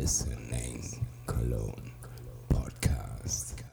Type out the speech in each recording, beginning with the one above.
listening Cologne Podcast.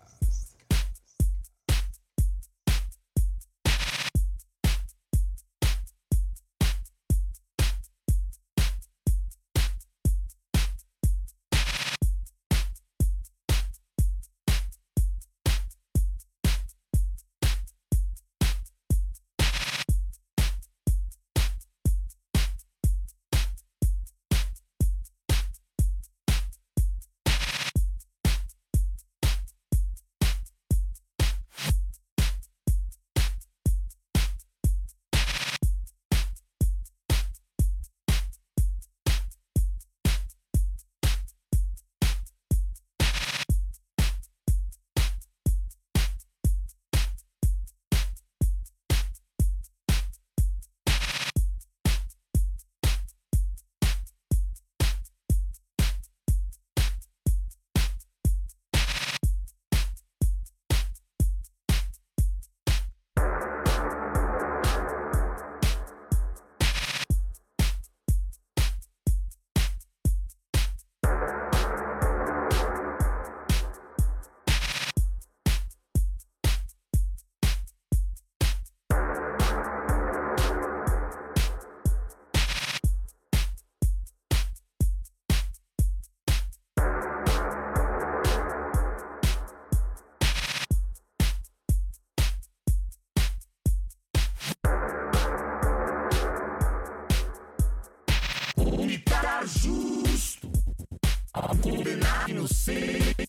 inocente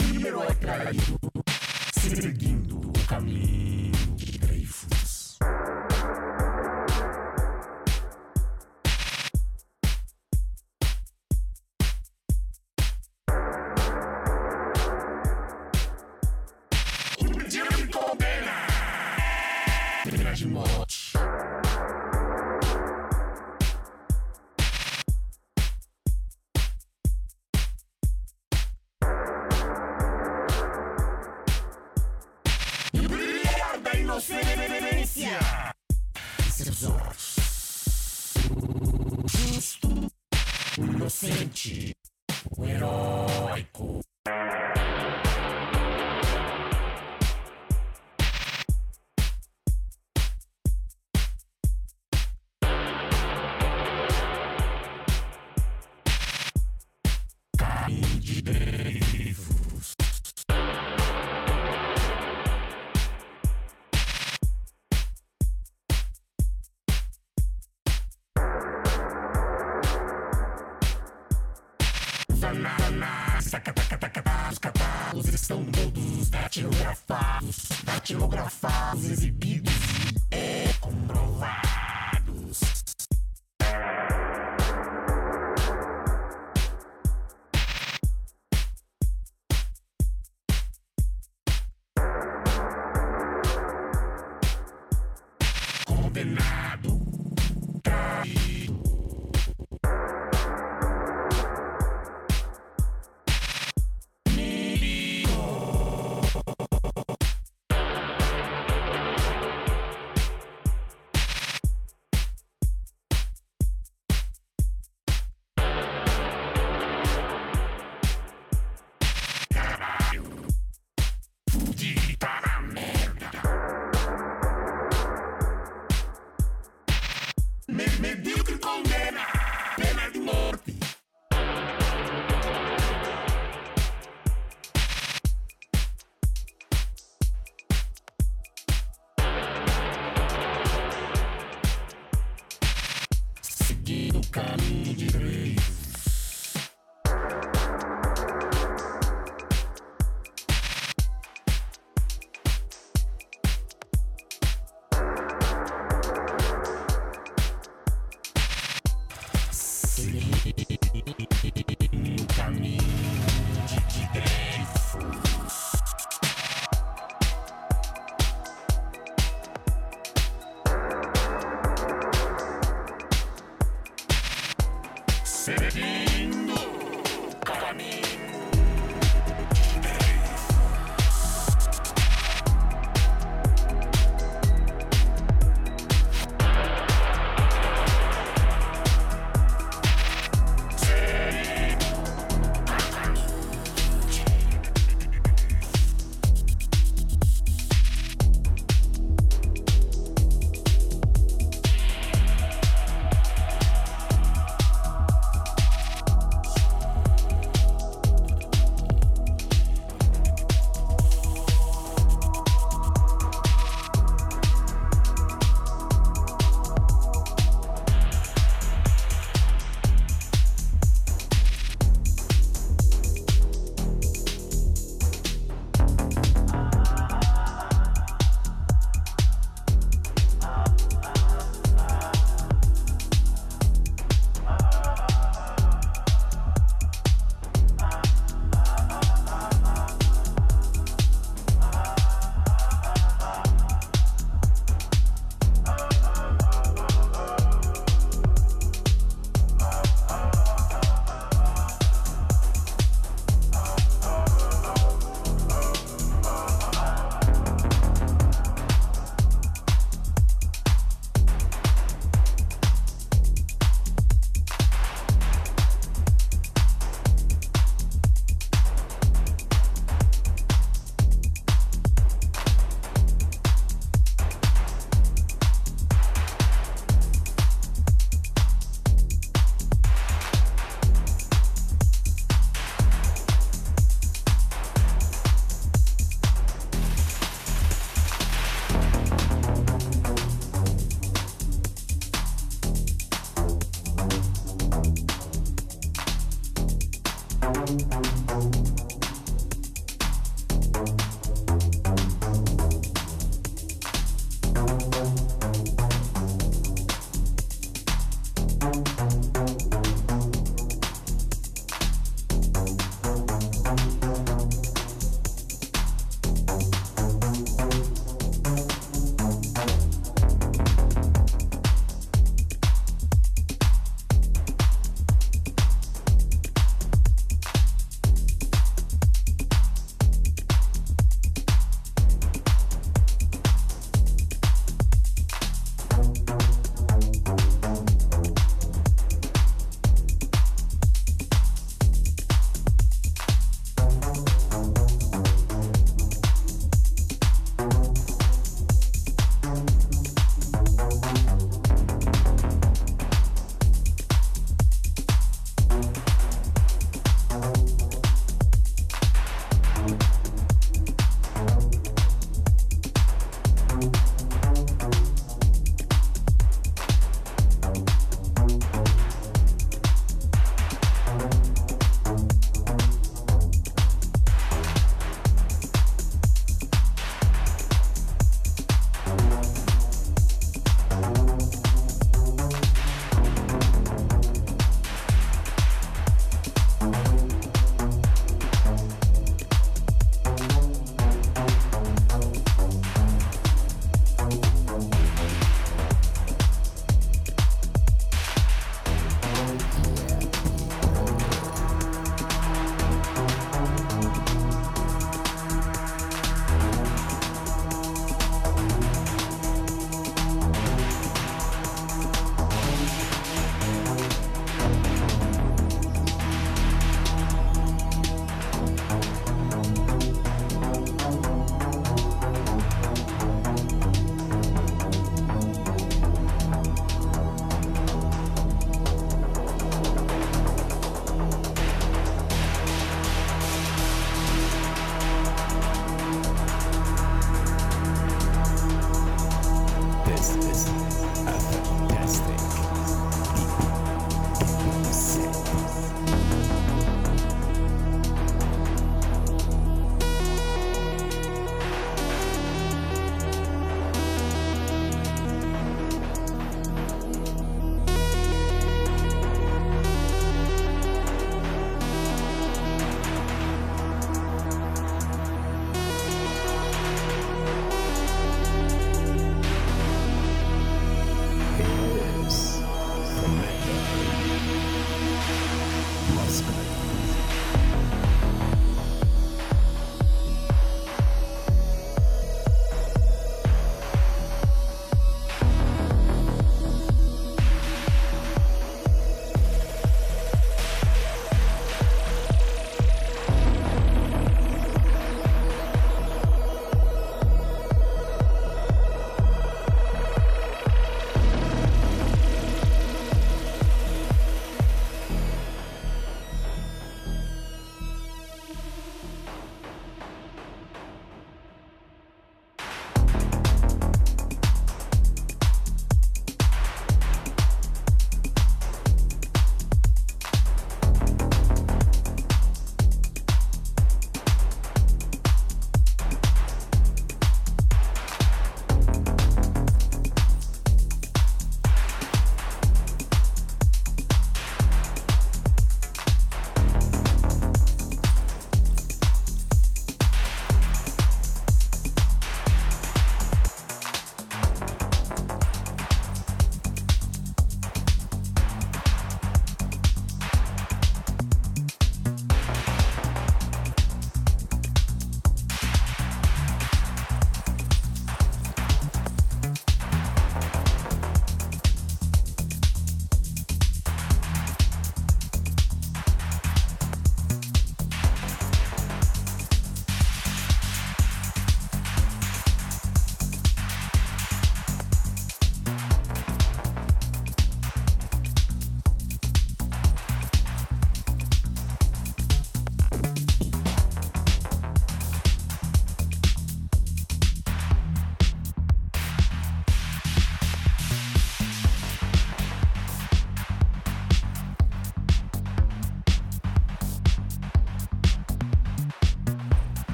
e herói traído, seguindo o caminho. Todos os datilografados, datilografados, exibidos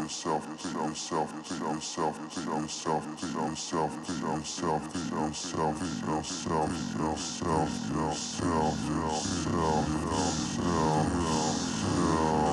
yourself, put yourself, put yourself, put yourself, put yourself, put yourself, put yourself, put yourself, yourself, yourself, yourself, yourself, yourself.